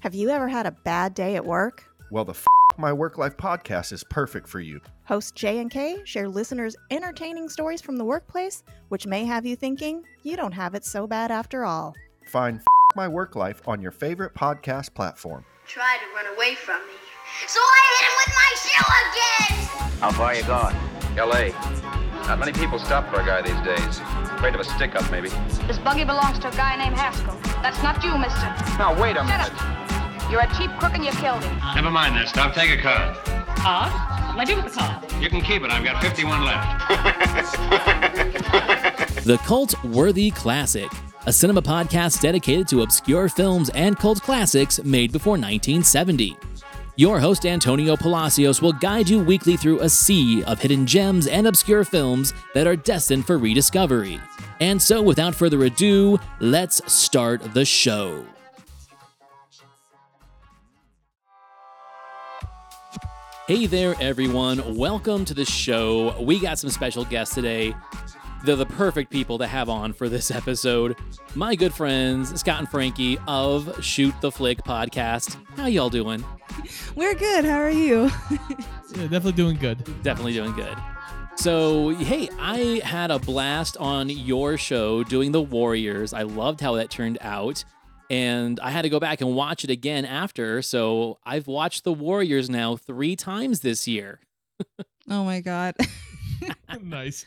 Have you ever had a bad day at work? Well, the F My Work Life podcast is perfect for you. Host J and K share listeners' entertaining stories from the workplace, which may have you thinking you don't have it so bad after all. Find F My Work Life on your favorite podcast platform. Try to run away from me. So I hit him with my shoe again! How far you going? L.A. Not many people stop for a guy these days. Afraid of a stick-up, maybe. This buggy belongs to a guy named Haskell. That's not you, mister. Now, wait a Shut minute. up. You're a cheap crook and you killed him. Never mind that stuff. Take a card. Card? What'll I do with the card? You can keep it. I've got 51 left. The Cult Worthy Classic, a cinema podcast dedicated to obscure films and cult classics made before 1970. Your host, Antonio Palacios, will guide you weekly through a sea of hidden gems and obscure films that are destined for rediscovery. And so, without further ado, let's start the show. Hey there, everyone. Welcome to the show. We got some special guests today. They're the perfect people to have on for this episode. My good friends, Scott and Frankie of Shoot the Flick podcast. How y'all doing? We're good. How are you? Yeah, definitely doing good. Definitely doing good. So, hey, I had a blast on your show doing the Warriors. I loved how that turned out. And I had to go back and watch it again after. So, I've watched the Warriors now three times this year. Oh my god. nice.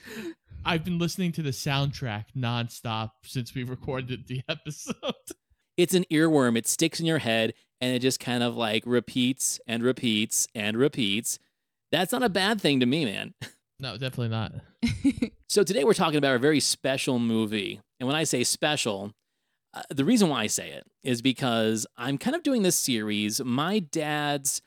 I've been listening to the soundtrack nonstop since we recorded the episode. It's an earworm, it sticks in your head and it just kind of like repeats and repeats and repeats. That's not a bad thing to me, man. No, definitely not. So today we're talking about a very special movie. And when I say special, uh, the reason why I say it is because I'm kind of doing this series. My dad's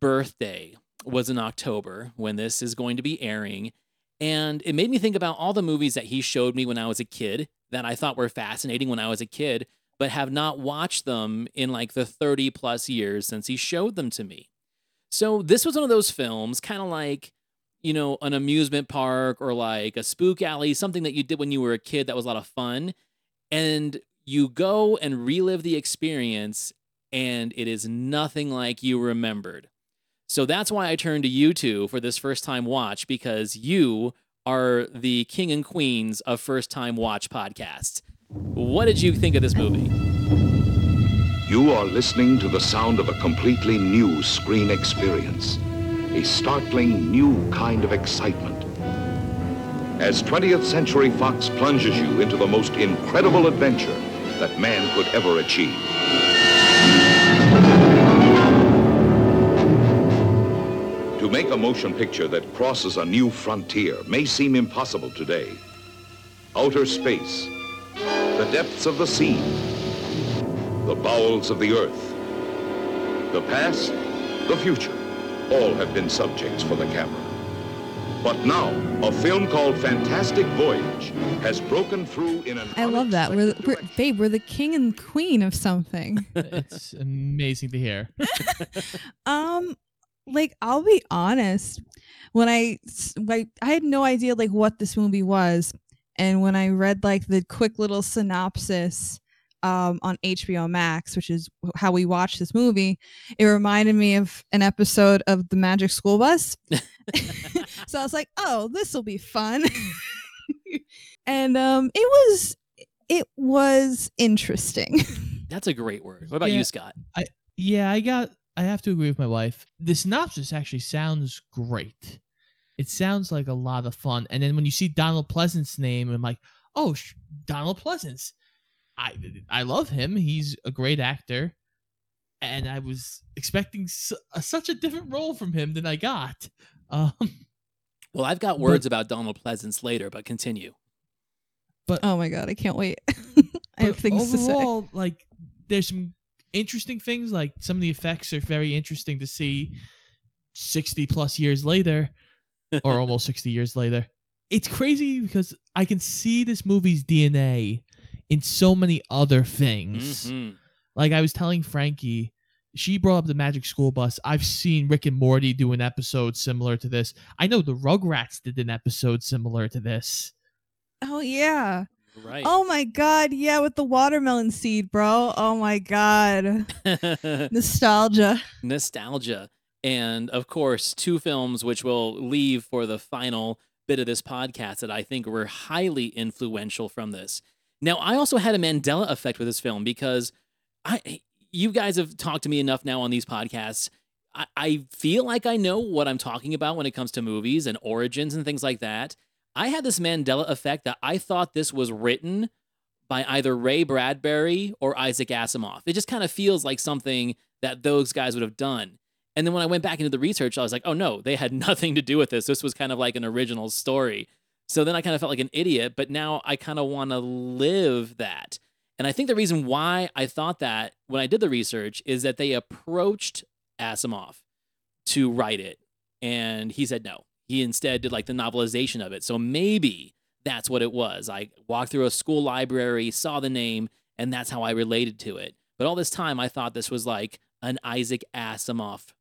birthday was in October when this is going to be airing. And it made me think about all the movies that he showed me when I was a kid that I thought were fascinating when I was a kid, but have not watched them in like the 30 plus years since he showed them to me. So this was one of those films, kind of like you know, an amusement park or like a spook alley, something that you did when you were a kid that was a lot of fun. And you go and relive the experience, and it is nothing like you remembered. So that's why I turned to you two for this first time watch because you are the king and queens of first time watch podcasts. What did you think of this movie? You are listening to the sound of a completely new screen experience, a startling new kind of excitement. As 20th Century Fox plunges you into the most incredible adventure that man could ever achieve. To make a motion picture that crosses a new frontier may seem impossible today. Outer space, the depths of the sea, the bowels of the earth. The past, the future, all have been subjects for the camera. But now, a film called Fantastic Voyage has broken through in an I love that. We're, unexpected we're babe, we're the king and queen of something. It's amazing to hear. um like I'll be honest, when I s- like I had no idea like what this movie was and when I read like the quick little synopsis um on HBO Max, which is how we watched this movie, it reminded me of an episode of The Magic School Bus. so I was like, "Oh, this will be fun." and um it was it was interesting. That's a great word. What about Yeah. you, Scott? I, Yeah, I got. I have to agree with my wife. The synopsis actually sounds great. It sounds like a lot of fun. And then when you see Donald Pleasant's name, I'm like, oh, sh- Donald Pleasence. I I love him. He's a great actor. And I was expecting su- a, such a different role from him than I got. Um, Well, I've got words about Donald Pleasence later, but continue. but oh my god, I can't wait. I have But things to say. overall, like there's some interesting things. Like some of the effects are very interesting to see. Sixty plus years later, or almost sixty years later, it's crazy because I can see this movie's DNA in so many other things. Mhm. Like I was telling Frankie, she brought up the Magic School Bus. I've seen Rick and Morty do an episode similar to this. I know the Rugrats did an episode similar to this. Oh yeah. Right. Oh my god, yeah, with the watermelon seed, bro. Oh my god. Nostalgia. nostalgia. And of course, two films which we'll leave for the final bit of this podcast that I think were highly influential from this. Now, I also had a Mandela effect with this film because I you guys have talked to me enough now on these podcasts. I, I feel like I know what I'm talking about when it comes to movies and origins and things like that. I had this Mandela effect that I thought this was written by either Ray Bradbury or Isaac Asimov. It just kind of feels like something that those guys would have done. And then when I went back into the research, I was like, oh no, they had nothing to do with this. This was kind of like an original story. So then I kind of felt like an idiot, but now I kind of want to live that. And I think the reason why I thought that when I did the research is that they approached Asimov to write it. And he said no. He instead did like the novelization of it. So maybe that's what it was. I walked through a school library, saw the name, and that's how I related to it. But all this time, I thought this was like an Isaac Asimov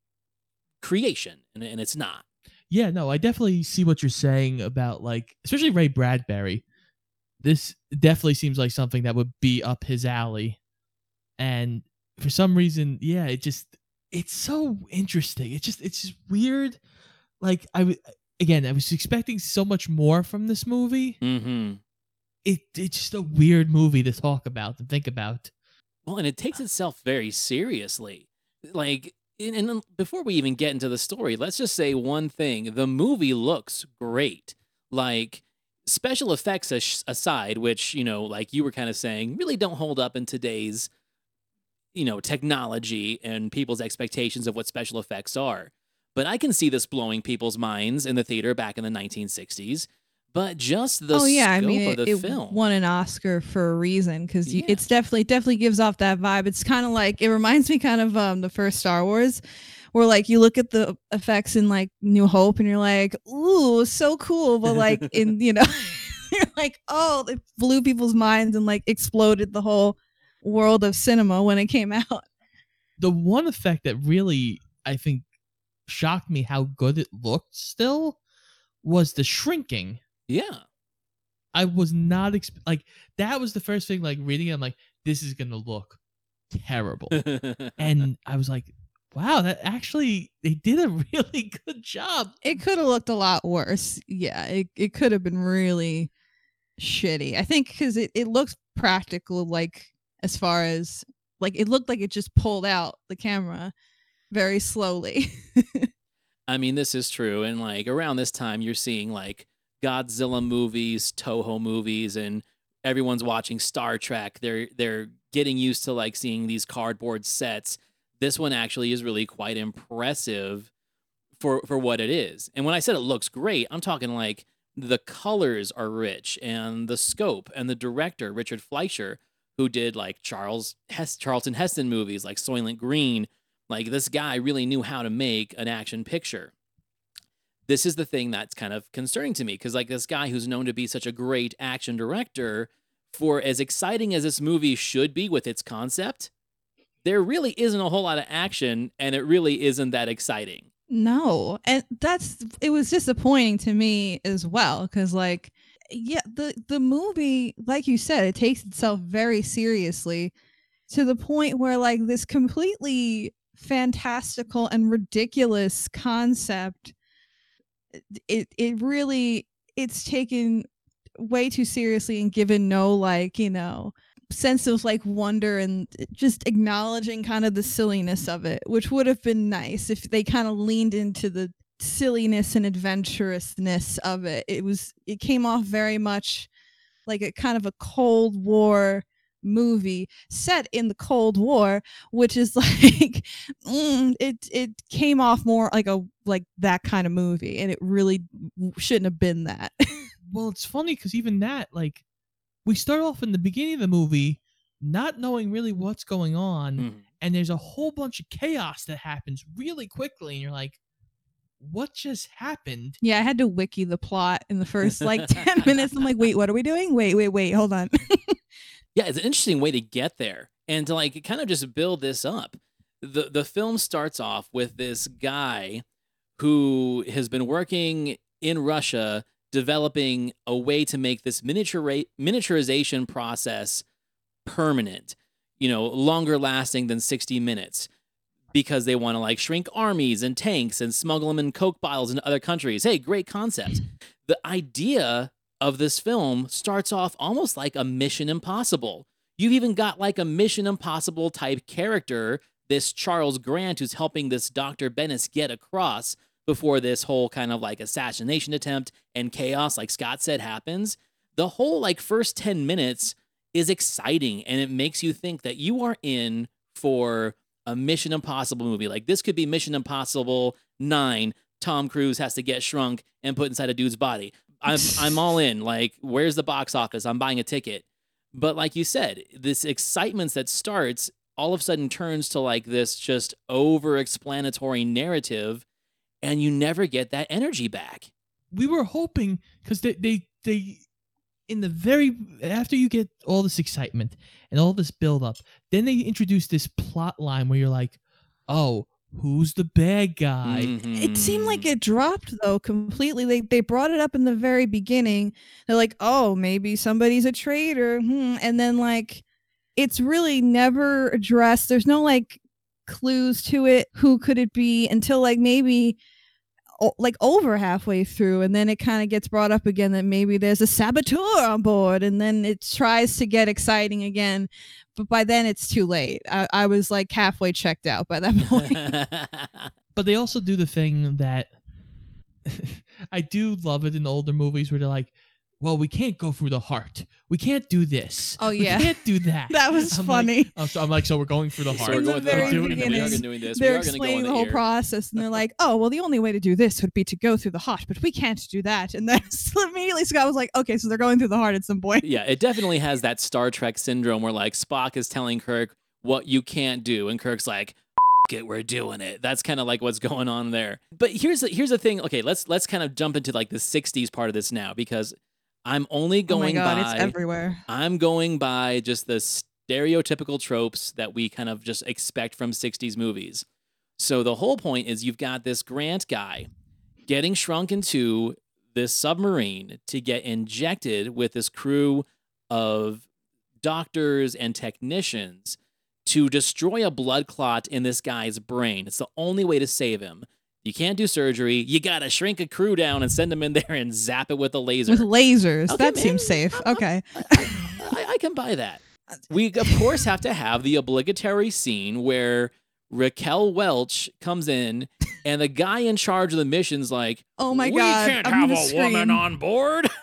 creation, and, and it's not. Yeah, no, I definitely see what you're saying about like, especially Ray Bradbury. This definitely seems like something that would be up his alley, and for some reason, yeah, it just it's so interesting. It's just it's just weird. Like I w- again, I was expecting so much more from this movie. Mm-hmm. It it's just a weird movie to talk about and think about. Well, and it takes itself very seriously. Like, and, and before we even get into the story, let's just say one thing: the movie looks great. Like special effects as- aside, which you know, like you were kind of saying, really don't hold up in today's you know technology and people's expectations of what special effects are. But I can see this blowing people's minds in the theater back in the 1960s. But just the oh yeah, I mean, it, it film. won an Oscar for a reason because Yeah. it's definitely definitely gives off that vibe. It's kind of like it reminds me kind of um the first Star Wars, where like you look at the effects in like New Hope and you're like, ooh, so cool, but like in you know, you're like, oh, it blew people's minds and like exploded the whole world of cinema when it came out. The one effect that really I think shocked me how good it looked still was the shrinking. yeah. I was not exp- like that was the first thing like reading it I'm like this is going to look terrible. and I was like wow, that actually they did a really good job. It could have looked a lot worse. Yeah, it it could have been really shitty. I think because it, it looks practical, like as far as like it looked like it just pulled out the camera very slowly. I mean, this is true. And like around this time, you're seeing like Godzilla movies, Toho movies, and everyone's watching Star Trek. They're they're getting used to like seeing these cardboard sets. This one actually is really quite impressive for for what it is. And when I said it looks great, I'm talking like the colors are rich and the scope and the director Richard Fleischer, who did like Charles Charlton Heston movies like Soylent Green. Like this guy really knew how to make an action picture. This is the thing that's kind of concerning to me because like this guy who's known to be such a great action director, for as exciting as this movie should be with its concept, there really isn't a whole lot of action and it really isn't that exciting. no, and that's it was disappointing to me as well because like yeah, the the movie, like you said, it takes itself very seriously to the point where like this completely fantastical and ridiculous concept it it really it's taken way too seriously and given no like you know sense of like wonder and just acknowledging kind of the silliness of it which would have been nice if they kind of leaned into the silliness and adventurousness of it. It was it came off very much like a kind of a cold war movie set in the cold war which is like mm, it it came off more like a like that kind of movie and it really shouldn't have been that. Well, it's funny because even that, like, we start off in the beginning of the movie not knowing really what's going on, Mhm. and there's a whole bunch of chaos that happens really quickly, and you're like, what just happened? yeah i had to wiki the plot in the first like 10 minutes i'm like wait what are we doing wait wait wait hold on Yeah, it's an interesting way to get there and to like kind of just build this up. The the film starts off with this guy who has been working in Russia developing a way to make this miniature miniaturization process permanent, you know, longer lasting than 60 minutes because they want to like shrink armies and tanks and smuggle them in coke bottles into other countries. Hey, great concept. The idea of this film starts off almost like a Mission Impossible. You've even got like a Mission Impossible type character, this Charles Grant, who's helping this Dr. Benes get across before this whole kind of like assassination attempt and chaos, like Scott said, happens. The whole like first 10 minutes is exciting and it makes you think that you are in for a Mission Impossible movie. Like this could be Mission Impossible 9. Tom Cruise has to get shrunk and put inside a dude's body. I'm I'm all in. Like, where's the box office? I'm buying a ticket. But like you said, this excitement that starts all of a sudden turns to like this just over explanatory narrative and you never get that energy back. We were hoping because they, they they in the very after you get all this excitement and all this build up, then they introduce this plot line where you're like, oh, who's the bad guy? Mm-hmm. It seemed like it dropped though completely. They they brought it up in the very beginning. They're like, oh, maybe somebody's a traitor, hmm. and then like, it's really never addressed. There's no like clues to it. Who could it be until like maybe o- like over halfway through and then it kind of gets brought up again that maybe there's a saboteur on board and then it tries to get exciting again but by then it's too late i, I was like halfway checked out by that point but they also do the thing that I do love it in older movies where they're like, well, we can't go through the heart. We can't do this. Oh, yeah, We can't do that. That was I'm funny. Like, I'm, so, I'm like, so we're going through the So heart. we're in the going the very heart, and we are doing this. they're we are going go explaining in the the whole ear. process and they're like oh well the only way to do this would be to go through the heart but we can't do that and then immediately scott was like okay so they're going through the heart at some point Yeah, it definitely has that Star Trek syndrome where like Spock is telling Kirk what you can't do, and Kirk's like, "It, we're doing it." That's kind of like what's going on there. But here's the, here's the thing. Okay, let's let's kind of jump into like the '60s part of this now because I'm only going oh my god by it's everywhere I'm going by just the stereotypical tropes that we kind of just expect from 60s movies. So the whole point is you've got this Grant guy getting shrunk into this submarine to get injected with this crew of doctors and technicians to destroy a blood clot in this guy's brain. It's the only way to save him. You can't do surgery. You got to shrink a crew down and send them in there and zap it with a laser. with lasers Okay, that man. seems safe uh-huh. okay I, I can buy that. We of course have to have the obligatory scene where Raquel Welch comes in and the guy in charge of the mission's like, oh my "We god we can't I'm have a woman on board."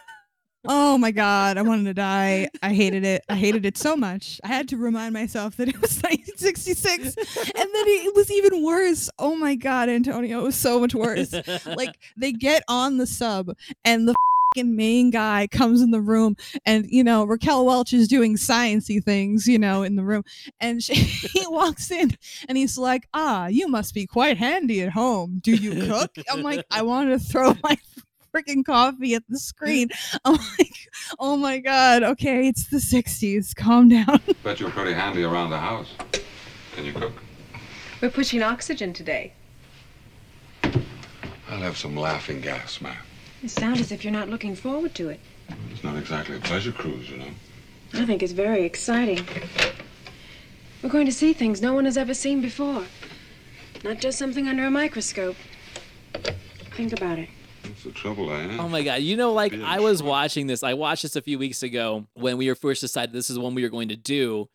oh my god i wanted to die. I hated it. I hated it so much. I had to remind myself that it was 1966 and then it was even worse. Oh my god antonio it was so much worse. Like they get on the sub and the fing main guy comes in the room and you know raquel welch is doing sciency things you know in the room and she, he walks in and he's like ah you must be quite handy at home. Do you cook? I'm like i wanted to throw my freaking coffee at the screen i'm like oh my god okay it's the 60s calm down Bet you're pretty handy around the house. Can you cook? We're pushing oxygen today. I'll have some laughing gas, ma'am. You sound as if you're not looking forward to it. It's not exactly a pleasure cruise, you know. I think it's very exciting. We're going to see things no one has ever seen before. Not just something under a microscope. Think about it. That's the trouble I am. Oh my god! You know, like Being I was shrunk. watching this. I watched this a few weeks ago when we were first decided this is one we were going to do.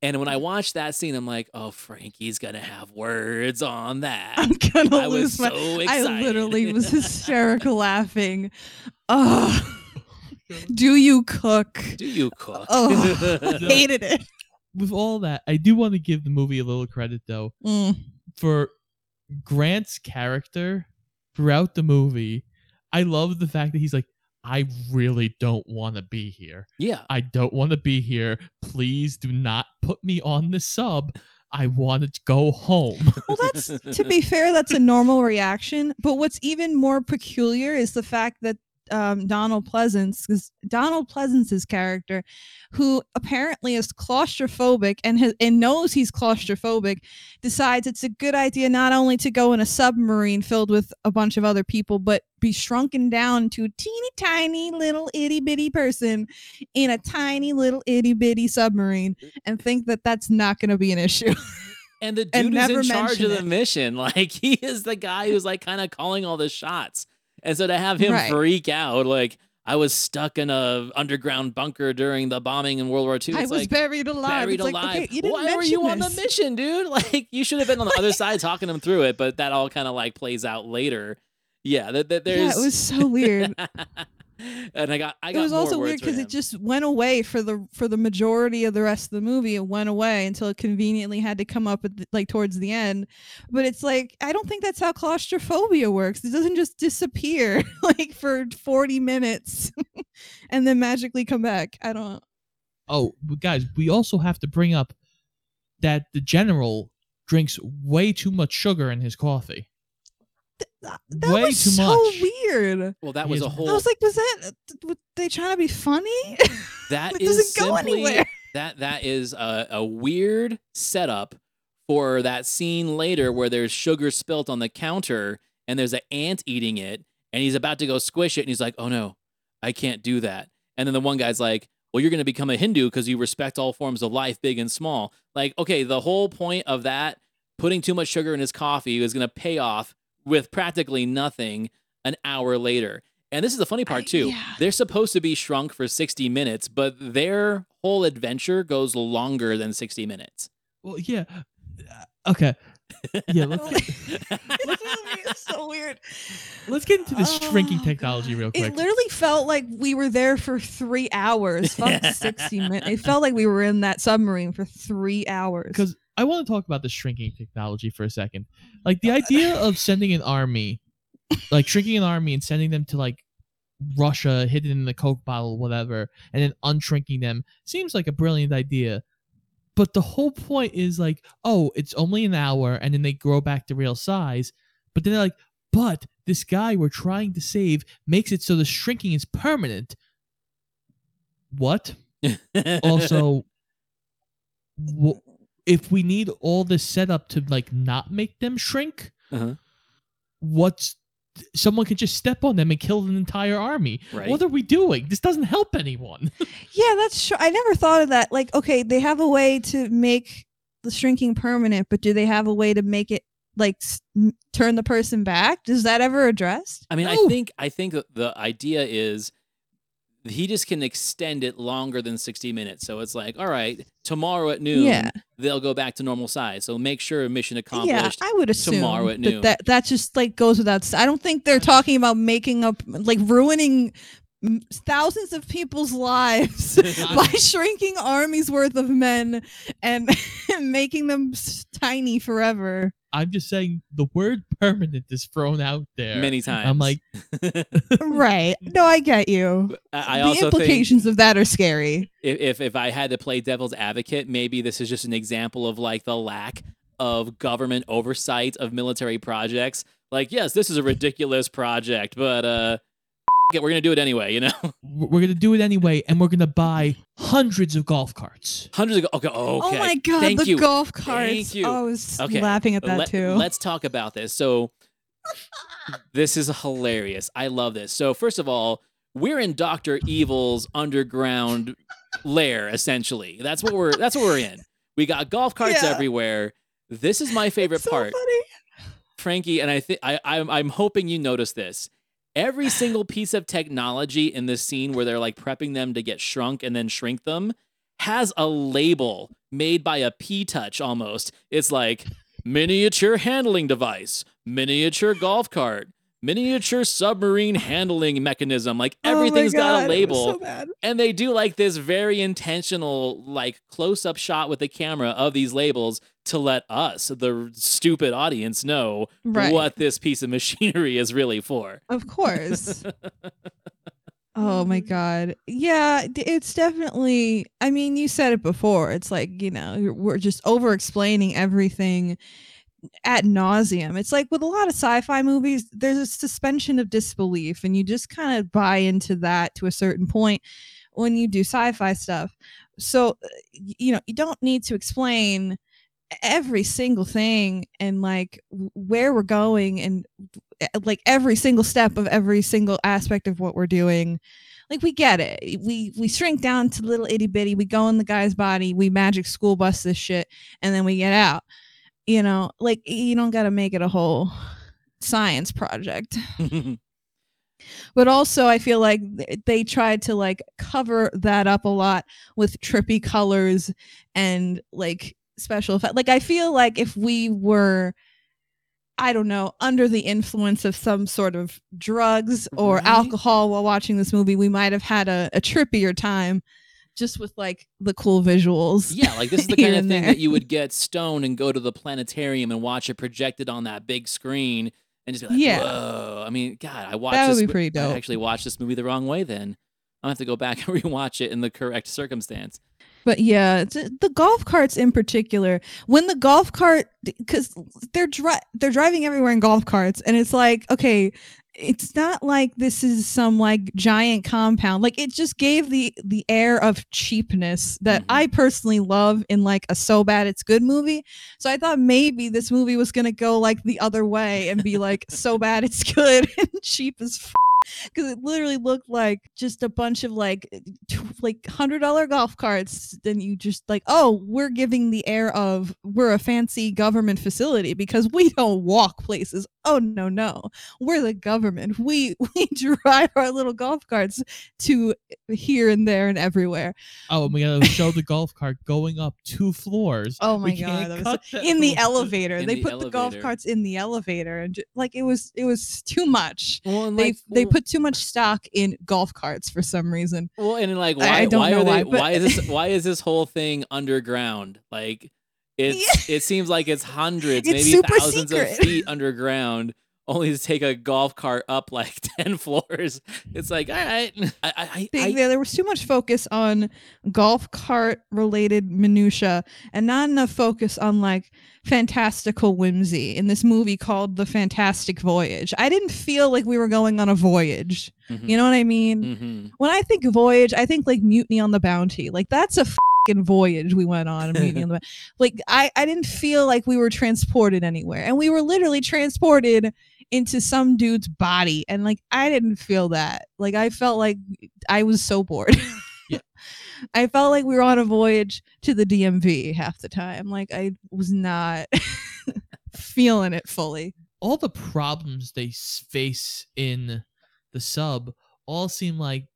And when I watched that scene, I'm like, "Oh, Frankie's gonna have words on that." i'm gonna I was lose my so i literally was hysterical laughing oh do you cook Do you cook? oh hated it With all that, I do want to give the movie a little credit though Mm. for Grant's character throughout the movie. I love the fact that he's like, I really don't want to be here. yeah. I don't want to be here. Please do not put me on the sub. I want to go home. well that's to be fair that's a normal reaction but what's even more peculiar is the fact that um, Donald Pleasence because Donald Pleasence's character, who apparently is claustrophobic and has, and knows he's claustrophobic, decides it's a good idea not only to go in a submarine filled with a bunch of other people, but be shrunken down to a teeny tiny little itty bitty person in a tiny little itty bitty submarine, and think that that's not going to be an issue. And the dude and never in charge of the it. mission, like he is the guy who's like kind of calling all the shots. And so to have him Right. freak out, like I was stuck in a underground bunker during the bombing in World War II. I was like, buried alive. buried It's like, alive. okay, Why were you on the mission, dude? Like you should have been on the other side talking him through it, but that all kind of like plays out later. Yeah, that, that Yeah, there's it was so weird. and I got I it was more also words weird because it just went away for the for the majority of the rest of the movie. It went away until it conveniently had to come up at the, like towards the end. But it's like I don't think that's how claustrophobia works. It doesn't just disappear like for forty minutes and then magically come back. I don't. Oh, but guys, we also have to bring up that the general drinks way too much sugar in his coffee. That way was too so much. weird. well, that was a whole I was like, was that were they trying to be funny? That It is doesn't go simply anywhere. that that is a, a weird setup for that scene later where there's sugar spilt on the counter and there's an ant eating it and he's about to go squish it and he's like, "Oh no, I can't do that." And then the one guy's like, "Well, you're going to become a Hindu because you respect all forms of life, big and small." Like, okay, the whole point of that putting too much sugar in his coffee is going to pay off with practically nothing an hour later. And this is the funny part too. Yeah, They're supposed to be shrunk for 60 minutes, but their whole adventure goes longer than 60 minutes. Well, yeah. Uh, Okay. Yeah, let's get, this movie is so weird. let's get into this shrinking Oh, technology real quick. It literally felt like we were there for three hours. Fuck 60 minutes. It felt like we were in that submarine for three hours. because I want to talk about the shrinking technology for a second. Like the idea of sending an army, like shrinking an army and sending them to like Russia, hidden in the Coke bottle, whatever, and then unshrinking them seems like a brilliant idea. But the whole point is like, oh, it's only an hour, and then they grow back to real size. But then they're like, but this guy we're trying to save makes it so the shrinking is permanent. What? also w- if we need all this setup to like not make them shrink Uh-huh. what's someone could just step on them and kill an entire army Right. what are we doing this doesn't help anyone yeah, that's true. I never thought of that. Like, okay, they have a way to make the shrinking permanent, but do they have a way to make it like s- m- turn the person back? Is that ever addressed? I mean, I think I think the idea is he just can extend it longer than 60 minutes. So it's like, all right, tomorrow at noon, Yeah. they'll go back to normal size. So make sure mission accomplished. Yeah, I would assume tomorrow at that, noon. that that just like goes without. I don't think they're talking about making up like ruining thousands of people's lives by shrinking armies worth of men and making them tiny forever. I'm just saying the word permanent is thrown out there Many times. i'm like right? No, I get you. I, I the also think implications of that are scary. if, if if I had to play devil's advocate, maybe this is just an example of like the lack of government oversight of military projects. Like, yes, this is a ridiculous project, but uh, it, we're gonna do it anyway. You know, we're gonna do it anyway and we're gonna buy hundreds of golf carts hundreds of okay, oh, okay. Oh my god, Thank the you. golf carts. Thank you. Oh, I was Okay, laughing at that let, too. Let's talk about this. So, this is hilarious. I love this. So, first of all, we're in Doctor Evil's underground lair. Essentially, that's what we're that's what we're in. We got golf carts Yeah. everywhere. This is my favorite so part, funny. Frankie, and I think I I'm, I'm hoping you notice this. Every single piece of technology in this scene where they're like prepping them to get shrunk and then shrink them has a label made by a P touch almost. It's like miniature handling device, miniature golf cart, miniature submarine handling mechanism. Like Oh everything's got a label. so and they do like this very intentional, like close up shot with the camera of these labels to let us, the stupid audience, know Right. what this piece of machinery is really for. Of course. Oh my god. Yeah, it's definitely I mean, you said it before. It's like, you know, we're just over explaining everything at nauseum. It's like with a lot of sci-fi movies, there's a suspension of disbelief, and you just kind of buy into that to a certain point when you do sci-fi stuff. So, uh, you know, you don't need to explain every single thing and like where we're going and like every single step of every single aspect of what we're doing. Like we get it. We we shrink down to little itty bitty. We go in the guy's body. We magic school bus this shit and then we get out you know like you don't got to make it a whole science project but also i feel like they tried to like cover that up a lot with trippy colors and like special effects like i feel like if we were i don't know under the influence of some sort of drugs or Right. alcohol while watching this movie we might have had a, a trippier time just with like the cool visuals Yeah, like this is the kind of thing there. that you would get stoned and go to the planetarium and watch it projected on that big screen and just be like, Yeah. whoa. I mean, God, I watched That would this be pretty I actually watched this movie the wrong way then. I'll have to go back and rewatch it in the correct circumstance. But yeah, uh, the golf carts in particular. When the golf cart, because they're dri- they're driving everywhere in golf carts, and it's like, okay, it's not like this is some like giant compound. Like it just gave the the air of cheapness that mm-hmm. I personally love in like a so bad it's good movie. So I thought maybe this movie was gonna go like the other way and be like so bad it's good and cheap as. F- because it literally looked like just a bunch of like eh, t- like hundred dollar golf carts then you just like oh we're giving the air of we're a fancy government facility because we don't walk places oh no no we're the government we we drive our little golf carts to eh, here and there and everywhere Oh, and we gotta show the golf cart going up two floors. Oh my We god! that was that in the from- elevator, In they the put the golf carts in the elevator, and ju- like it was, it was too much. Well, and they like, they well- put too much stock in golf carts for some reason. Well, and like, I- why? I don't why know are they? why, but- Why is this? Why is this whole thing underground? Like, it's it seems like it's hundreds, It's maybe thousands of feet underground, only to take a golf cart up like ten floors. It's like, all right, I, I, I, They, I- there there was too much focus on golf cart related minutia and not enough focus on like fantastical whimsy in this movie called The Fantastic Voyage. I didn't feel like we were going on a voyage. Mhm. You know what I mean? Mhm. When I think voyage, I think like Mutiny on the Bounty. Like that's a fucking voyage we went on. Mutiny on the Like I, I didn't feel like we were transported anywhere, and we were literally transported into some dude's body, and like I didn't feel that. Like I felt like I was so bored. Yeah. I felt like we were on a voyage to the DMV half the time. Like I was not feeling it fully. all the problems they s- face in the sub all seem like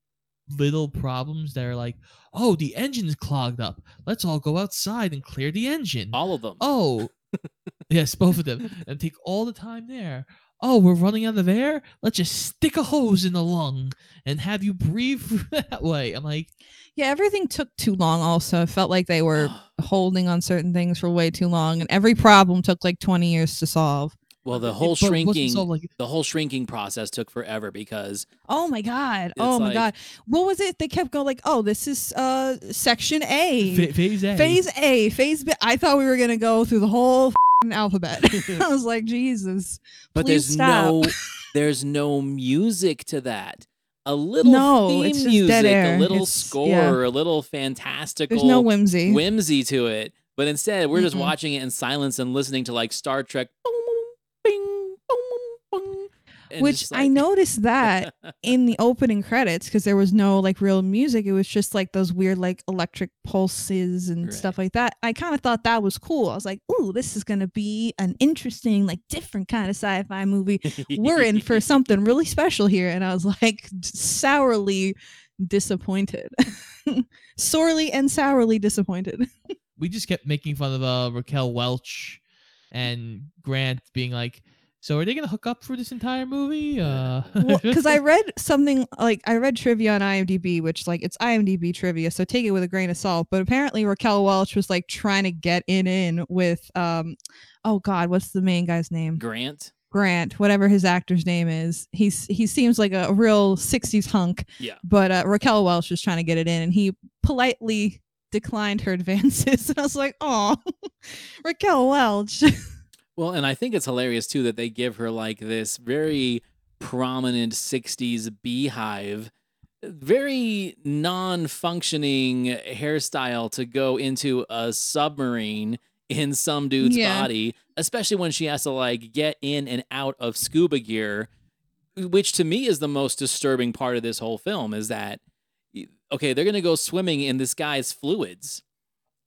little problems that are like, oh, the engine's clogged up. Let's all go outside and clear the engine. all of them. Oh, yes, both of them, and take all the time there. Oh, we're running out of air. Let's just stick a hose in the lung and have you breathe that way. I'm like, Yeah, everything took too long. Also, it felt like they were holding on certain things for way too long, and every problem took like twenty years to solve. Well, the whole it shrinking, so, like- the whole shrinking process took forever because Oh my god! oh It's my like- god! What was it? They kept going like, "Oh, this is uh section A, phase A. phase A, phase B." I thought we were gonna go through the whole f***ing alphabet. I was like, Jesus! but there's stop. no there's no music to that. A little No, theme it's just music, dead a little It's- score, yeah. a little fantastical. There's no whimsy. whimsy to it. But instead, we're just Mm-mm. watching it in silence and listening to like Star Trek. boom, bing, boom, boom, and Which just I noticed that in the opening credits because there was no like real music. It was just like those weird like electric pulses and stuff like that. I kind of thought that was cool. I was like, "Ooh, this is gonna be an interesting, like different kind of sci-fi movie. We're in for something really special here." And I was like, sourly disappointed, sorely and sourly disappointed. we just kept making fun of uh, Raquel Welch and Grant being like, so are they gonna hook up for this entire movie? Uh, because I read something like I read trivia on IMDb, which like it's IMDb trivia, so take it with a grain of salt. But apparently Raquel Welch was like trying to get in in with um, oh god, what's the main guy's name? Grant. Grant, whatever his actor's name is. He's he seems like a real '60s hunk. Yeah. But uh, Raquel Welch was trying to get it in, and he politely declined her advances. And I was like, oh, Raquel Welch. Well, and I think it's hilarious too that they give her like this very prominent 60s beehive, very non functioning hairstyle to go into a submarine in some dude's Yeah. body, especially when she has to like get in and out of scuba gear, which to me is the most disturbing part of this whole film is that, okay, they're going to go swimming in this guy's fluids.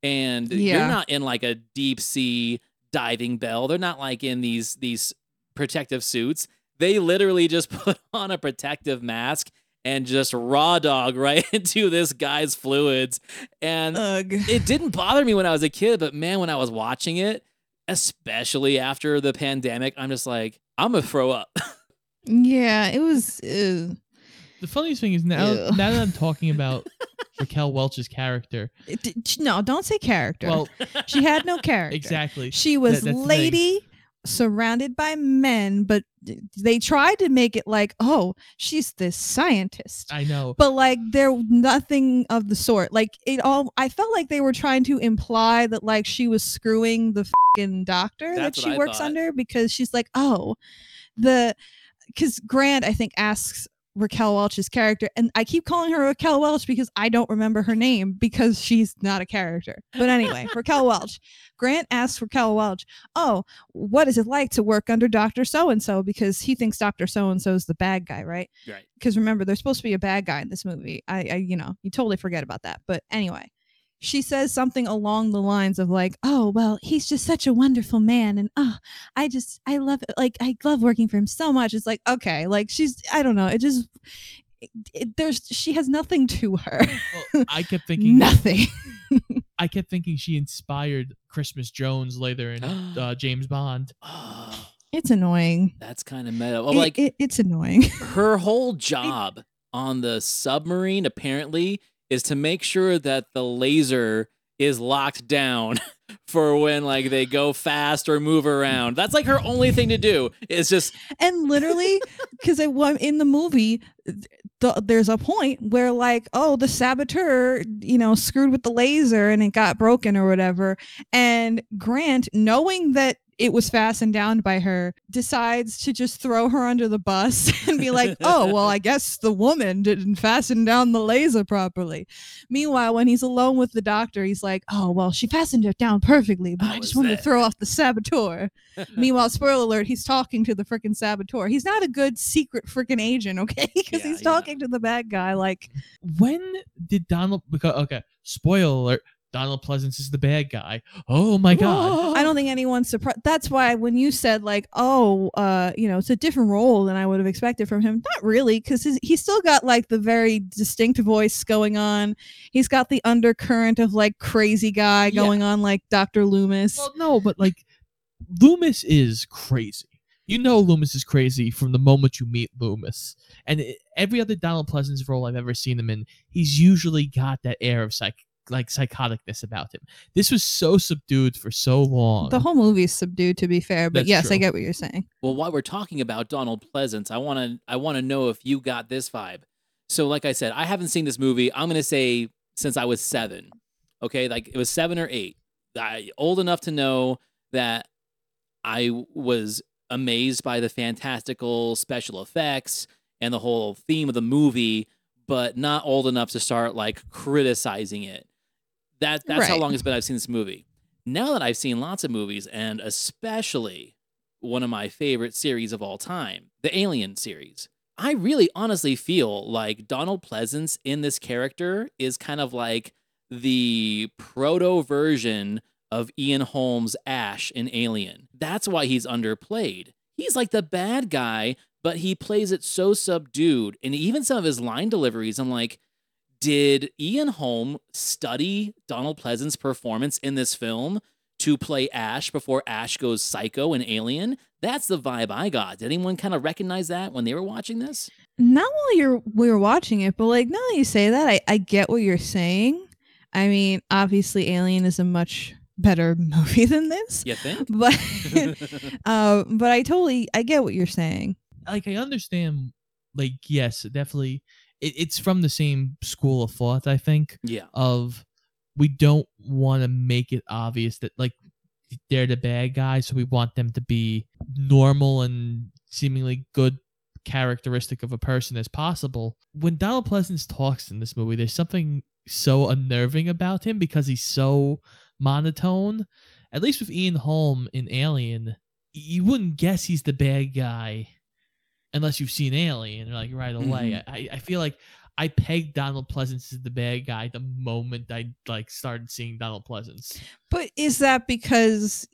And you're not in like a deep sea diving bell. They're not like in these these protective suits. They literally just put on a protective mask and just raw dog right into this guy's fluids. And Ugh. it didn't bother me when I was a kid, but man, when I was watching it, especially after the pandemic, I'm just like, I'm gonna throw up. Yeah, it was. Uh, The funniest thing is now, Ew. now that I'm talking about Raquel Welch's character, it- d- no, don't say character. well, she had no character. exactly. She was That- that's the thing. lady surrounded by men, but they tried to make it like, oh, she's this scientist. I know. But like there nothing of the sort. Like it all I felt like they were trying to imply that like she was screwing the fucking doctor That's that she works thought. under because she's like, "Oh, the cuz Grant I think asks Raquel Welch's character and I keep calling her Raquel Welch because I don't remember her name because she's not a character. But anyway, Raquel Welch. Grant asks Raquel Welch, "Oh, what is it like to work under Dr. So and so because he thinks Dr. So and so is the bad guy, right?" right. because remember there's supposed to be a bad guy in this movie I, I you know you totally forget about that but anyway she says something along the lines of like oh well he's just such a wonderful man and oh i just i love it like i love working for him so much. It's like okay like she's i don't know it just it, it- there's she has nothing to her. Well, I kept thinking nothing. I kept thinking she inspired Christmas Jones later in uh, James Bond. Oh, it's annoying. That's kind of meta. Well, It- like it- it's annoying. her whole job on the submarine apparently is to make sure that the laser is locked down for when like they go fast or move around. That's like her only thing to do. Is just and literally because in the movie the, there's a point where like oh the saboteur you know screwed with the laser and it got broken or whatever and grant knowing that it was fastened down by her decides to just throw her under the bus and be like oh well i guess the woman didn't fasten down the laser properly meanwhile when he's alone with the doctor he's like oh well she fastened it down perfectly but How i just wanted that?" to throw off the saboteur Meanwhile, spoiler alert, he's talking to the freaking saboteur. He's not a good secret freaking agent, okay? Because Yeah, he's yeah. talking to the bad guy. Like, When did Donald? Because okay, spoiler alert: Donald Pleasence is the bad guy. Oh my god! I don't think anyone's surprised. That's why when you said like, oh, uh, you know, it's a different role than I would have expected from him. Not really, because he's still got like the very distinct voice going on. He's got the undercurrent of like crazy guy Yeah. going on, like Doctor Loomis. Well, no, but like Loomis is crazy. You know Loomis is crazy from the moment you meet Loomis. And i- every other Donald Pleasence role I've ever seen him in, he's usually got that air of psych like psychoticness about him. This was so subdued for so long. the whole movie's subdued, to be fair. But That's yes, I get what you're saying. Well, while we're talking about Donald Pleasence, I want to I want to know if you got this vibe. So, like I said, I haven't seen this movie. I'm gonna say since I was seven. Okay, like it was seven or eight. I old enough to know that I was amazed by the fantastical special effects and the whole theme of the movie, but not old enough to start like criticizing it. That that's how long it's been I've seen this movie. Now that I've seen lots of movies, and especially one of my favorite series of all time, the Alien series. I really honestly feel like Donald Pleasence in this character is kind of like the proto version of Ian Holm's Ash in Alien. That's why he's underplayed. He's like the bad guy, but he plays it so subdued. And even some of his line deliveries, I'm like, did Ian Holm study Donald Pleasence's performance in this film to play Ash before Ash goes psycho in Alien? That's the vibe I got. Did anyone kind of recognize that when they were watching this? not while you're we were watching it, but like now that you say that, I, I get what you're saying. I mean, obviously, Alien is a much better movie than this, You think? but uh, but I totally I get what you're saying. like I understand like yes, definitely it, it's from the same school of thought, I think. yeah. of we don't want to make it obvious that like they're the bad guys, so we want them to be normal and seemingly good characteristic of a person as possible. When Donald Pleasence talks in this movie, there's something so unnerving about him because he's so monotone. At least with Ian Holm in Alien, you wouldn't guess he's the bad guy unless you've seen Alien, like right away. Mhm. I, I feel like I pegged Donald Pleasence as the bad guy the moment I like started seeing Donald Pleasence. But is that because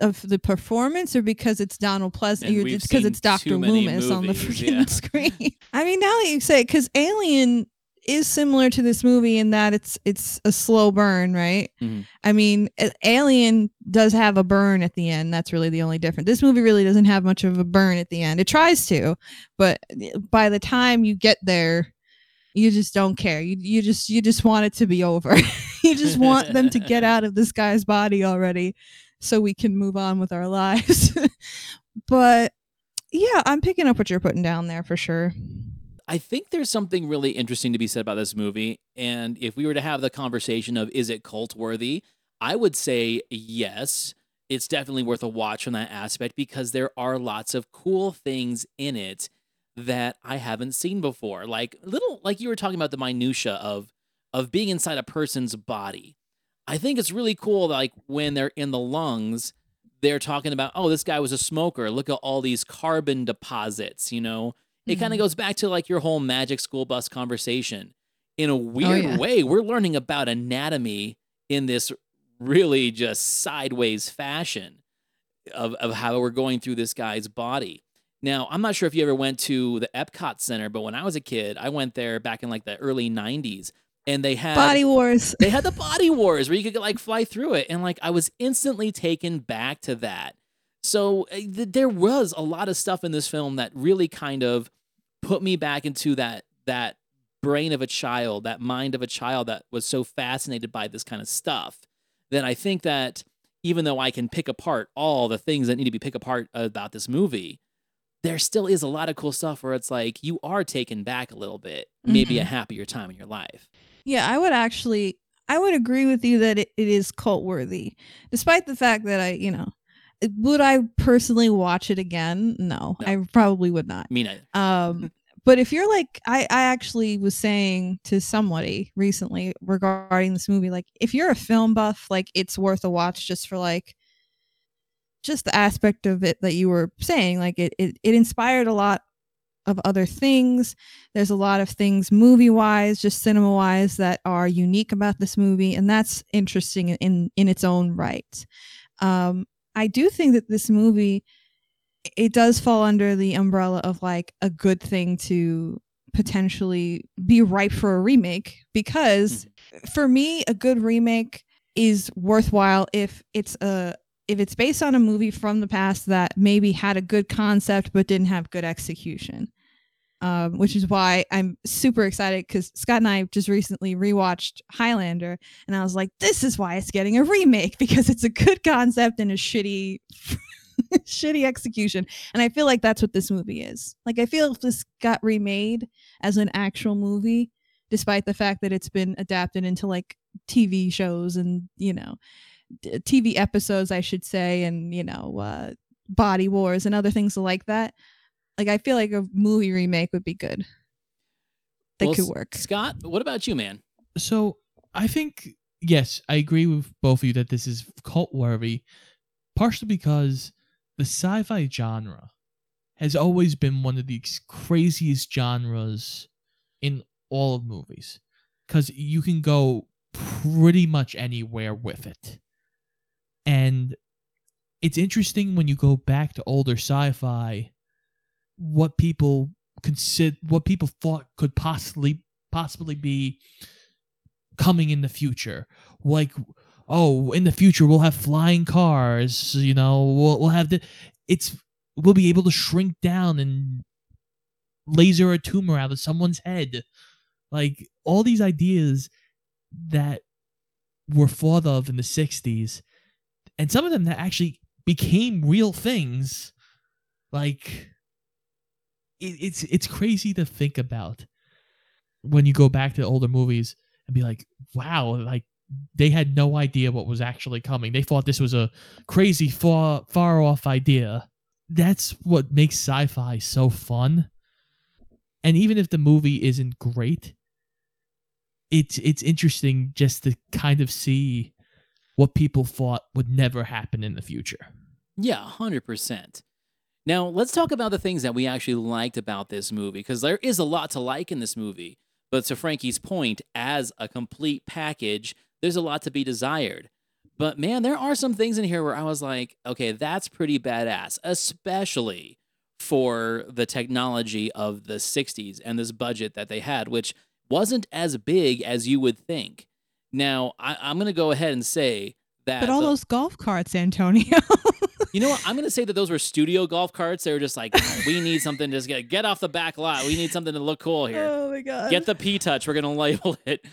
of the performance or because it's Donald Pleasant? And You're just because it's Doctor too many Loomis on the freaking yeah. screen. I mean, now that you say, it, because Alien is similar to this movie in that it's it's a slow burn, right? Mhm. I mean, Alien does have a burn at the end. That's really the only difference. This movie really doesn't have much of a burn at the end. It tries to, but by the time you get there, you just don't care. You you just you just want it to be over. you just want them to get out of this guy's body already so we can move on with our lives. but yeah, I'm picking up what you're putting down there for sure. I think there's something really interesting to be said about this movie. And if we were to have the conversation of is it cult worthy, I would say yes. It's definitely worth a watch from that aspect because there are lots of cool things in it that I haven't seen before. Like little like you were talking about the minutia of of being inside a person's body. I think it's really cool like when they're in the lungs, they're talking about, oh, this guy was a smoker. Look at all these carbon deposits, you know. It kind of mm-hmm. goes back to like your whole magic school bus conversation. In a oh, weird yeah. way, we're learning about anatomy in this really just sideways fashion of, of how we're going through this guy's body. Now, I'm not sure if you ever went to the Epcot Center, but when I was a kid, I went there back in like the early 90s and they had Body Wars. they had the body wars where you could like fly through it and like i was instantly taken back to that so uh, th- there was a lot of stuff in this film that really kind of put me back into that that brain of a child that mind of a child that was so fascinated by this kind of stuff then i think that even though i can pick apart all the things that need to be picked apart about this movie there still is a lot of cool stuff where it's like you are taken back a little bit maybe a Mhm. happier time in your life Yeah, I would actually I would agree with you that it, it is cult worthy. Despite the fact that I, you know, would I personally watch it again? No, I probably would not. me neither Um but if you're like I I actually was saying to somebody recently regarding this movie like if you're a film buff, like it's worth a watch just for like just the aspect of it that you were saying like it it, it inspired a lot of other things. There's a lot of things movie wise, just cinema wise, that are unique about this movie, and that's interesting in in its own right. Um, I do think that this movie it does fall under the umbrella of like a good thing to potentially be ripe for a remake because mm-hmm. for me a good remake is worthwhile if it's a if it's based on a movie from the past that maybe had a good concept but didn't have good execution um, which is why I'm super excited because Scott and I just recently rewatched Highlander, and I was like, "This is why it's getting a remake because it's a good concept and a shitty, shitty execution." And I feel like that's what this movie is. Like, I feel if this got remade as an actual movie, despite the fact that it's been adapted into like TV shows and you know, d- TV episodes, I should say, and you know, uh, Body Wars and other things like that. Like I feel like a movie remake would be good. That Well, could work. Scott, what about you, man? So I think yes, I agree with both of you that this is cult worthy, partially because the sci-fi genre has always been one of the craziest genres in all of movies, because you can go pretty much anywhere with it, and it's interesting when you go back to older sci-fi, what people consider, what people thought could possibly possibly be coming in the future. Like, oh, in the future we'll have flying cars. You know, we'll we'll have the. It's we'll be able to shrink down and laser a tumor out of someone's head. Like all these ideas that were thought of in the '60s, and some of them that actually became real things. Like it, it's it's crazy to think about when you go back to older movies and be like, wow, like they had no idea what was actually coming. They thought this was a crazy far far off idea. That's what makes sci-fi so fun. And even if the movie isn't great, it's it's interesting just to kind of see what people thought would never happen in the future. Yeah, 100%. Now, let's talk about the things that we actually liked about this movie, because there is a lot to like in this movie. But to Frankie's point, as a complete package, there's a lot to be desired. But man, there are some things in here where I was like, okay, that's pretty badass, especially for the technology of the 60s and this budget that they had, which wasn't as big as you would think. Now, I, I'm going to go ahead and say that. But all the- those golf carts, Antonio. you know what? I'm going to say that those were studio golf carts. They were just like, we need something to just get, get off the back lot. We need something to look cool here. oh my god. Get the P touch. We're going to label it.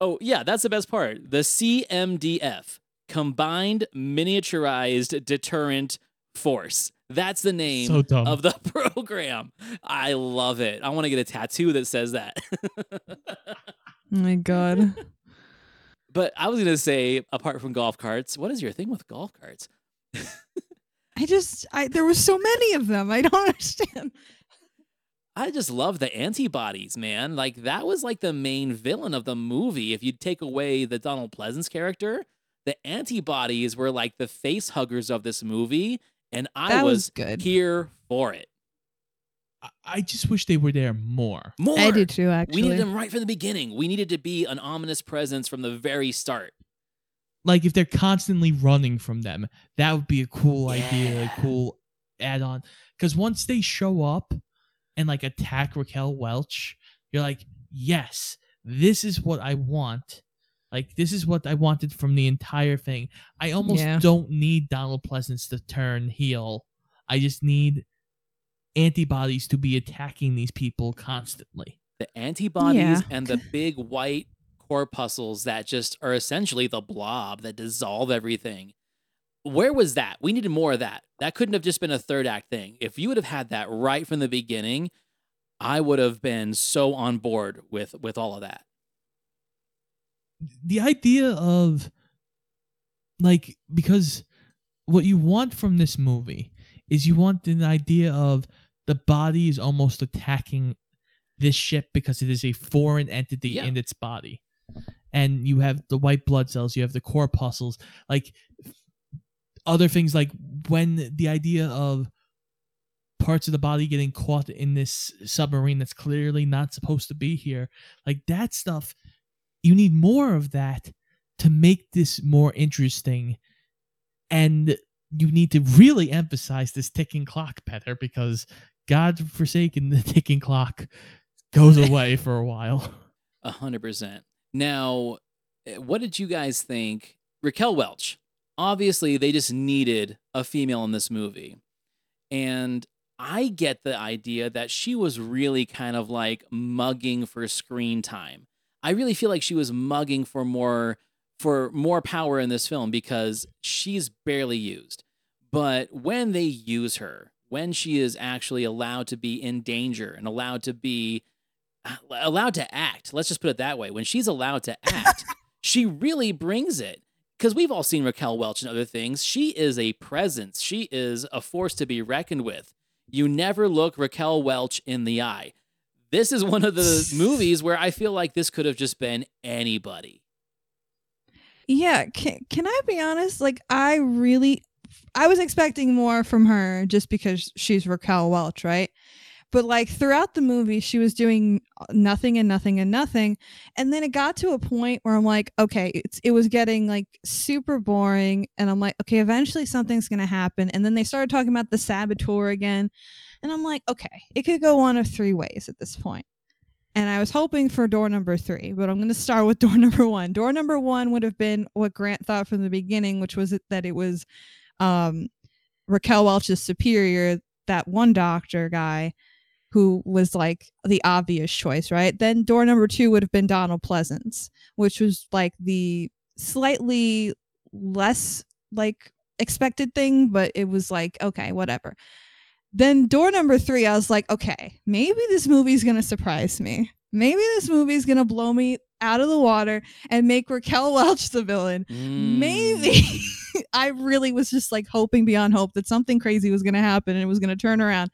Oh, yeah, that's the best part. The CMDF, Combined Miniaturized Deterrent Force. That's the name So of the program. I love it. I want to get a tattoo that says that. oh my god. but I was going to say, apart from golf carts, what is your thing with golf carts? I just I there were so many of them. I don't understand. I just love the antibodies, man. Like that was like the main villain of the movie. If you take away the Donald Pleasence character, the antibodies were like the face huggers of this movie, and I That was, was good. here for it. I- I just wish they were there more. More. I did too actually. We needed them right from the beginning. We needed to be an ominous presence from the very start. Like if they're constantly running from them, that would be a cool idea, a cool add-on. Because once they show up and like attack Raquel Welch, you're like, yes, this is what I want. Like this is what I wanted from the entire thing. I almost Yeah. don't need Donald Pleasence to turn heel. I just need antibodies to be attacking these people constantly. The antibodies Yeah. and the big white corpuscles that just are essentially the blob that dissolve everything. Where was that? We needed more of that. That couldn't have just been a third act thing. If you would have had that right from the beginning, I would have been so on board with with all of that. the idea of like because what you want from this movie is you want an idea of the body is almost attacking this ship because it is a foreign entity Yeah. in its body and you have the white blood cells you have the corpuscles like other things like when the idea of parts of the body getting caught in this submarine that's clearly not supposed to be here like that stuff you need more of that to make this more interesting and you need to really emphasize this ticking clock better because god forsaken the ticking clock goes away for a while A hundred percent. Now, eh, what did you guys think? Raquel Welch. Obviously, they just needed a female in this movie. And I get the idea that she was really kind of like mugging for screen time. I really feel like she was mugging for more for more power in this film because she's barely used. But when they use her, when she is actually allowed to be in danger and allowed to be allowed to act. Let's just put it that way. When she's allowed to act, she really brings it. Because we've all seen Raquel Welch and other things. She is a presence. She is a force to be reckoned with. You never look Raquel Welch in the eye. This is one of the movies where I feel like this could have just been anybody. Yeah, can can I be honest? Like I really I was expecting more from her just because she's Raquel Welch, right? But like throughout the movie, she was doing uh, nothing and nothing and nothing, and then it got to a point where I'm like, okay, it's it was getting like super boring, and I'm like, okay, eventually something's gonna happen, and then they started talking about the saboteur again, and I'm like, okay, it could go one of three ways at this point. And I was hoping for door number three, but I'm going to start with door number one. Door number one would have been what Grant thought from the beginning, which was that it was um, Raquel Welch's superior, that one doctor guy who was like the obvious choice, right? Then door number two would have been Donald Pleasence, which was like the slightly less like expected thing, but it was like, okay, whatever. Then door number three, I was like, okay, maybe this movie's gonna surprise me. maybe this movie's gonna blow me out of the water and make Raquel Welch the villain. Maybe Mm. I really was just like hoping beyond hope that something crazy was gonna happen and it was gonna turn around.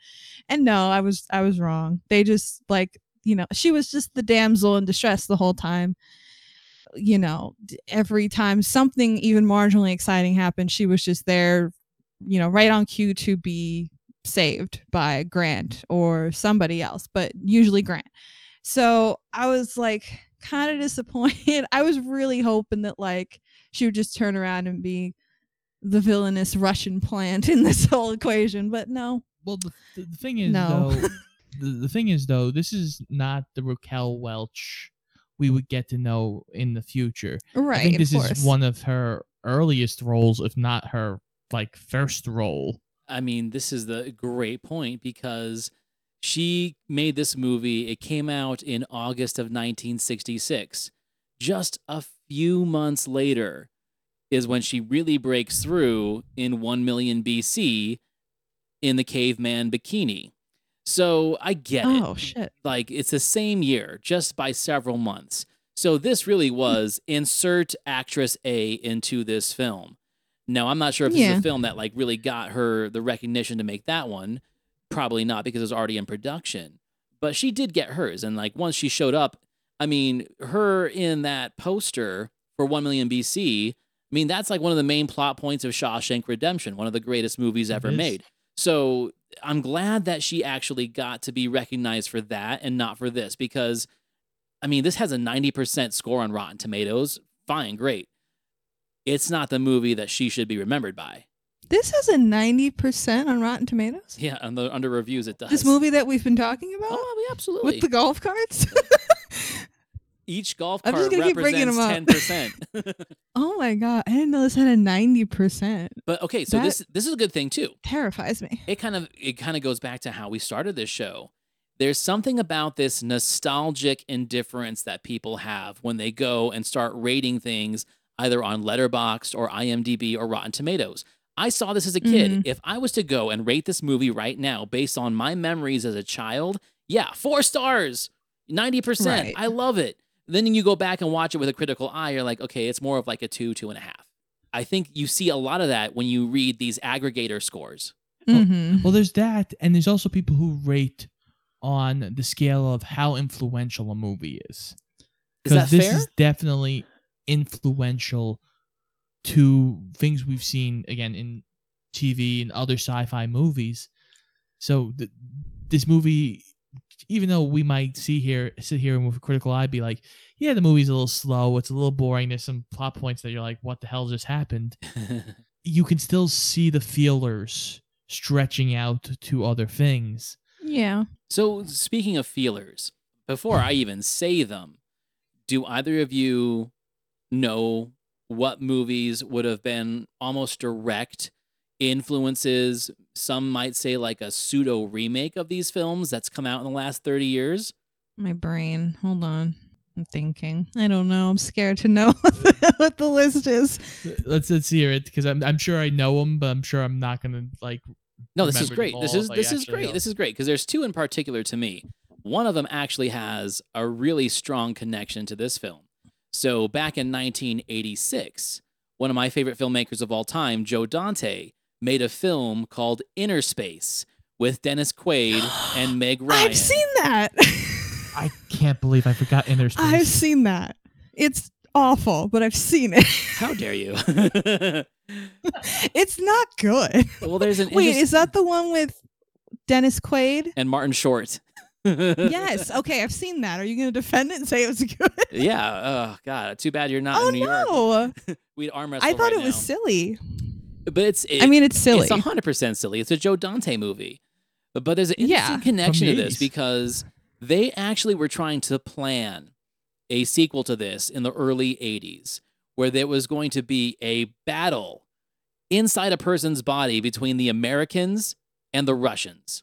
And no, I was I was wrong. They just like you know she was just the damsel in distress the whole time. You know, every time something even marginally exciting happened, she was just there, you know, right on cue to be saved by Grant or somebody else, but usually Grant. So I was like kind of disappointed. I was really hoping that like she would just turn around and be the villainous Russian plant in this whole equation, but no. Well, the, the, the thing is, No. though, the, the thing is, though, this is not the Raquel Welch we would get to know in the future. Right. I think this course. is one of her earliest roles, if not her like first role. I mean, this is the great point because she made this movie. It came out in August of 1966. Just a few months later is when she really breaks through in 1 million BC in the caveman bikini. So I get it. Oh shit. Like it's the same year, just by several months. So this really hmm. was insert actress A into this film. Now I'm not sure if this is a film that like really got her the recognition to make that one. Probably not because it was already in production. But she did get hers, and like once she showed up, I mean, her in that poster for One Million BC. I mean, that's like one of the main plot points of Shawshank Redemption, one of the greatest movies ever made. So I'm glad that she actually got to be recognized for that and not for this because, I mean, this has a 90% score on Rotten Tomatoes. Fine, great. It's not the movie that she should be remembered by. This has a 90% on Rotten Tomatoes? Yeah, under, under reviews, it does. This movie that we've been talking about? Oh, absolutely. With the golf carts? Each golf I'm just cart gonna keep bringing 'em up. represents 10%. oh my god, I didn't know this had a 90%. but okay, so That- this this is a good thing too. Terrifies me. it kind of it kind of goes back to how we started this show. There's something about this nostalgic indifference that people have when they go and start rating things either on Letterboxd or IMDb or Rotten Tomatoes. I saw this as a kid. Mhm. If I was to go and rate this movie right now based on my memories as a child, yeah, 4 stars. 90%. Right. I love it. Then you go back and watch it with a critical eye, you're like, okay, it's more of like a two, two and a half. I think you see a lot of that when you read these aggregator scores. Mhm. Well, there's that, and there's also people who rate on the scale of how influential a movie is. Is that 'Cause this fair? is definitely influential to things we've seen again in TV and other sci-fi movies. So th- this movie, even though we might see here sit here and with a critical eye be like, yeah, the movie's a little slow, it's a little boring. There's some plot points that you're like, what the hell just happened? you can still see the feelers stretching out to other things. Yeah. So, speaking of feelers, before I even say them, do either of you know what movies would have been almost direct influences? Some might say like a pseudo remake of these films that's come out in the last 30 years. My brain. Hold on. I'm thinking. I don't know. I'm scared to know what the list is. Let's let's hear it because I'm I'm sure I know them, but I'm sure I'm not gonna like. No, this is remember great. them This is if this is great. This is great because there's two in particular to me. One of them actually has a really strong connection to this film. So back in 1986, one of my favorite filmmakers of all time, Joe Dante, made a film called Inner Space with Dennis Quaid and Meg Ryan. I've seen that. I can't believe I forgot Inner Space. I've seen that. It's awful, but I've seen it. How dare you? it's not good. well, there's an Wait, interest- is that the one with Dennis Quaid? and Martin Short. yes. Okay, I've seen that. Are you going to defend it and say it was good? Yeah. Oh God. Too bad you're not oh in New York. no. We'd arm wrestle I thought right it was silly. But it's. I mean, it's silly. It's hundred percent silly. It's a Joe Dante movie, but, but there's an interesting From connection to this because they actually were trying to plan a sequel to this in the early '80s, where there was going to be a battle inside a person's body between the Americans and the Russians.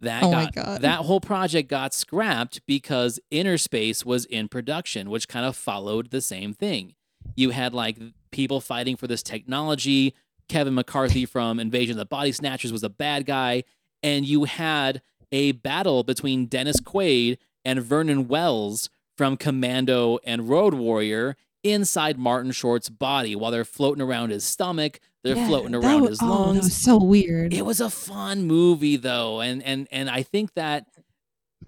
That oh got, that whole project got scrapped because Inner Space was in production, which kind of followed the same thing. You had like people fighting for this technology. Kevin McCarthy from Invasion of the Body Snatchers was a bad guy, and you had a battle between Dennis Quaid and Vernon Wells from Commando and Road Warrior inside Martin Short's body while they're floating around his stomach. They're Yeah, floating around his oh, that lungs. was so weird. It was a fun movie though, and and and I think that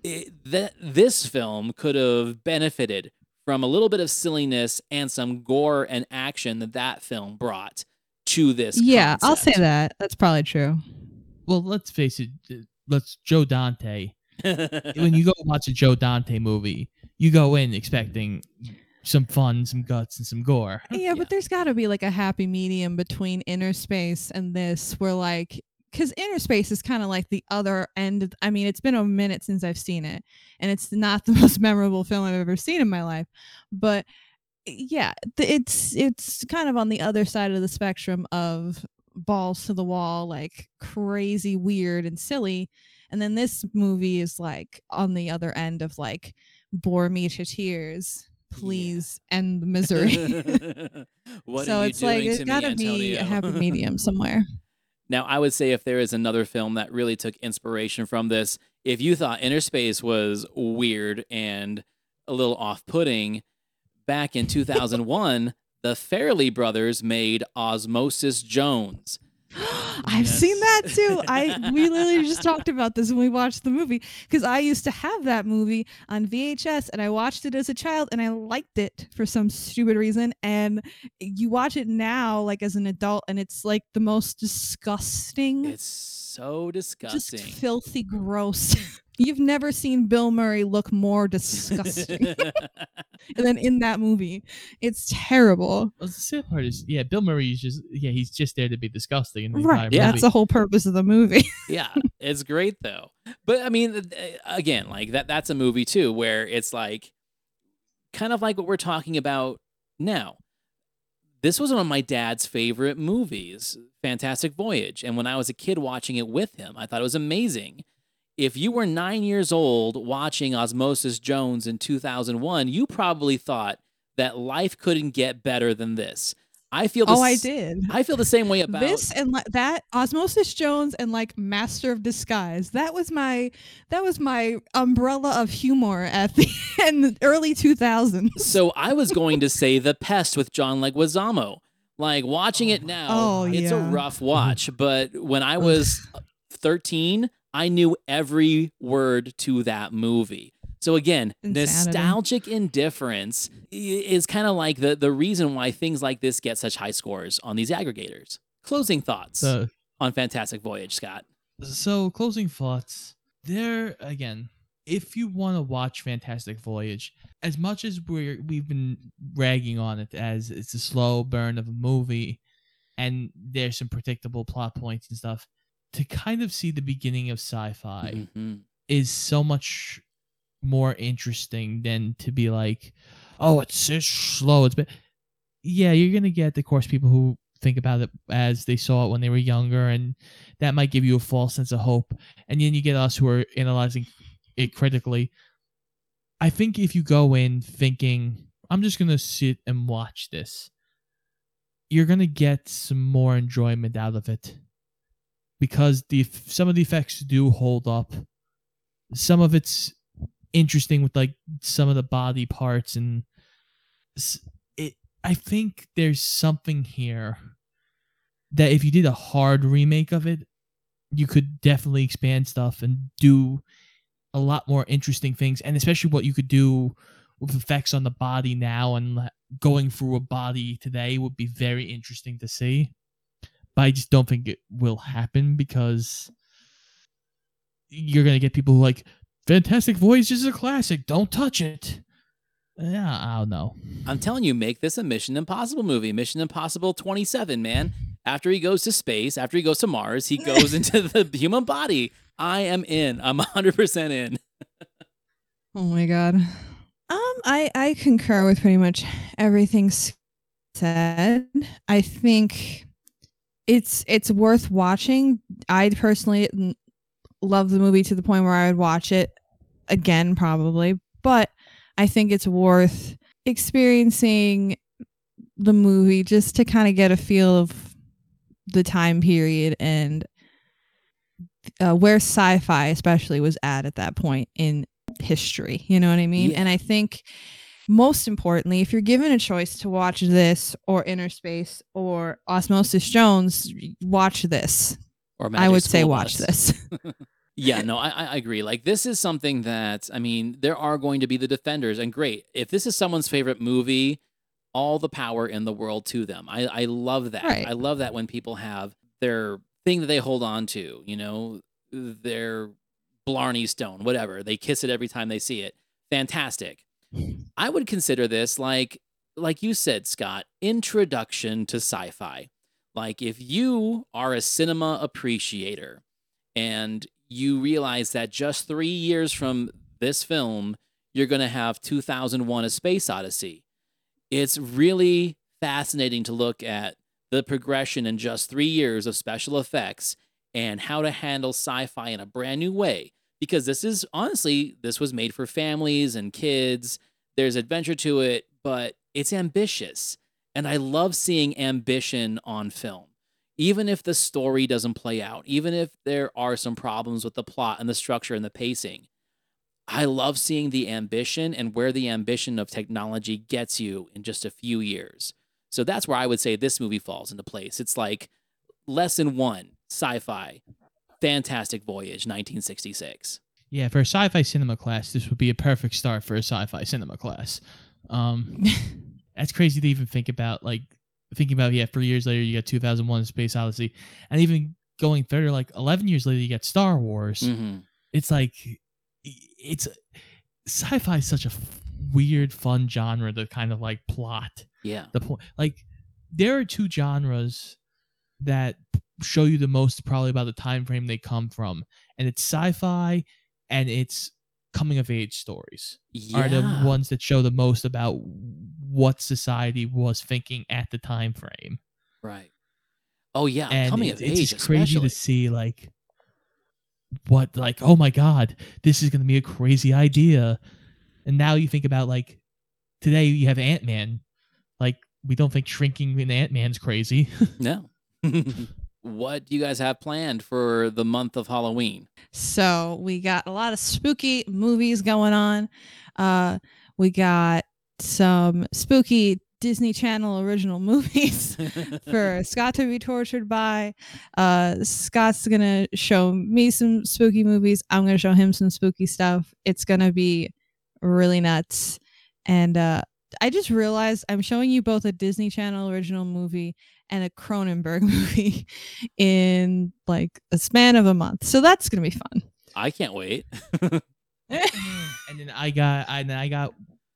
it, that this film could have benefited from a little bit of silliness and some gore and action that that film brought to this. yeah, I'll say that. That's probably true. Well, let's face it. uh, Let's Joe Dante. when you go watch a Joe Dante movie, you go in expecting some fun, some guts, and some gore. Yeah, but there's got to be like a happy medium between Inner Space and this, where like, because Inner Space is kind of like the other end. of- I mean, it's been a minute since I've seen it, and it's not the most memorable film I've ever seen in my life. But eh, yeah, it's it's kind of on the other side of the spectrum of balls to the wall, like crazy, weird, and silly. And then this movie is like on the other end of like bore me to tears. Please end the misery. What so are you it's like it's to gotta be a happy medium somewhere. Now, I would say if there is another film that really took inspiration from this, if you thought Inner Space was weird and a little off putting, back in 2001, the Farrelly brothers made Osmosis Jones. I've seen that too. I we literally just talked about this when we watched the movie because I used to have that movie on VHS and I watched it as a child and I liked it for some stupid reason. And you watch it now, like as an adult, and it's like the most disgusting, It's so just disgusting. filthy, gross. You've never seen Bill Murray look more disgusting than in that movie. It's terrible. Well, the sad part is, yeah, Bill Murray is just, yeah, he's just there to be disgusting in the Right. Yeah. movie. That's the whole purpose of the movie. yeah, it's great though. But I mean, again, like that that's a movie too where it's like kind of like what we're talking about now. This was one of my dad's favorite movies, Fantastic Voyage, and when I was a kid watching it with him, I thought it was amazing. If you were 9 years old watching Osmosis Jones in 2001, you probably thought that life couldn't get better than this. I feel the oh, I did. I feel the same way about this and li- that Osmosis Jones and like Master of Disguise. That was my that was my umbrella of humor at the in the early 2000s. So I was going to say The Pest with John Leguizamo. Like watching it now, Oh, it's a rough watch. But when I was 13, I knew every word to that movie. So again, Insanity. nostalgic indifference is kind of like the the reason why things like this get such high scores on these aggregators. Closing thoughts So, on Fantastic Voyage, Scott. so closing thoughts. There again, if you want to watch Fantastic Voyage, as much as we're we've been ragging on it as it's a slow burn of a movie, and there's some predictable plot points and stuff, to kind of see the beginning of sci-fi Mhm. is so much more interesting than to be like, oh, it's so slow. It's been, yeah, you're gonna get the course people who think about it as they saw it when they were younger, and that might give you a false sense of hope. And then you get us who are analyzing it critically. I think if you go in thinking, I'm just gonna sit and watch this, you're gonna get some more enjoyment out of it because the some of the effects do hold up. Some of it's interesting with like some of the body parts and it. I think there's something here that if you did a hard remake of it, you could definitely expand stuff and do a lot more interesting things, and especially what you could do with effects on the body now and going through a body today would be very interesting to see. But I just don't think it will happen because you're gonna get people who like Fantastic Voyage is a classic. Don't touch it. Yeah, I don't know. I'm telling you, make this a Mission Impossible movie. Mission Impossible 27, man. After he goes to space, after he goes to Mars, he goes into the human body. I am in. I'm 100% in. Oh my god. Um, I I concur with pretty much everything said. I think it's it's worth watching. I personally love the movie to the point where I would watch it again probably, but I think it's worth experiencing the movie just to kind of get a feel of the time period and uh, where sci-fi especially was at at that point in history. You know what I mean? Yeah. And I think most importantly, if you're given a choice to watch this or Inner Space or Osmosis Jones, watch this. Or I Magic would say School watch this. Yeah, no, I, I I agree. Like this is something that I mean, there are going to be the defenders, and great. If this is someone's favorite movie, all the power in the world to them. I I love that. Right. I love that when people have their thing that they hold on to. You know, their Blarney Stone, whatever. They kiss it every time they see it. Fantastic. I would consider this like like you said, Scott, introduction to sci-fi. Like if you are a cinema appreciator and you realize that just 3 years from this film, you're going to have 2001 A Space Odyssey. It's really fascinating to look at the progression in just 3 years of special effects and how to handle sci-fi in a brand new way because this is honestly this was made for families and kids. There's adventure to it but it's ambitious. And i love seeing ambition on film. Even if the story doesn't play out even if there are some problems with the plot and the structure and the pacing i love seeing the ambition and where the ambition of technology gets you in just a few years. So that's where i would say this movie falls into place. It's like lesson one sci-fi fantastic voyage 1966 Yeah, for a sci-fi cinema class, this would be a perfect start for a sci-fi cinema class. Um, that's crazy to even think about. Like thinking about yeah, three years later you got 2001: Space Odyssey, and even going further, like 11 years later you get Star Wars. Mhm. It's like it's sci-fi is such a f- weird, fun genre to kind of like plot. yeah The point, like there are two genres that show you the most probably about the time frame they come from, and it's sci-fi and it's coming of age stories are the ones that show the most about what society was thinking at the time frame. right. Oh yeah and coming it- of it's age just crazy especially. to see like what like oh my god this is going to be a crazy idea. And now you think about like today you have ant-man. Like we don't think shrinking in ant-man's crazy. No what do you guys have planned for the month of halloween So we got a lot of spooky movies going on. Uh, we got some spooky Disney Channel original movies for Scott to be tortured by. Uh, Scott's gonna show me some spooky movies. I'm gonna show him some spooky stuff. It's gonna be really nuts. And uh, I just realized I'm showing you both a Disney Channel original movie and a Cronenberg movie in like a span of a month. So that's gonna be fun. i can't wait mm, and then i got and then i got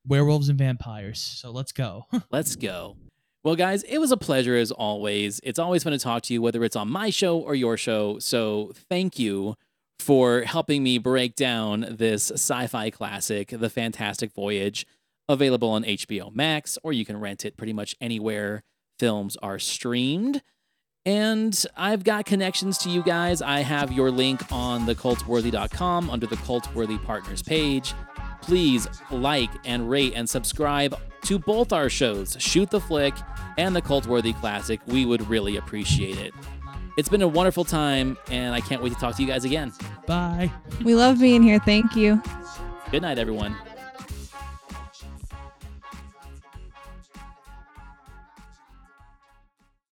werewolves and vampires so let's go Let's go. Well, guys, it was a pleasure as always. It's always fun to talk to you, whether it's on my show or your show. So, thank you for helping me break down this sci fi classic, The Fantastic Voyage, available on HBO Max, or you can rent it pretty much anywhere films are streamed. And I've got connections to you guys. I have your link on thecultworthy.com under the Cultworthy Partners page please like and rate and subscribe to both our shows, Shoot the Flick and the Cultworthy Classic. We would really appreciate it. It's been a wonderful time, and I can't wait to talk to you guys again. bye We love being here. Thank you. Good night, everyone.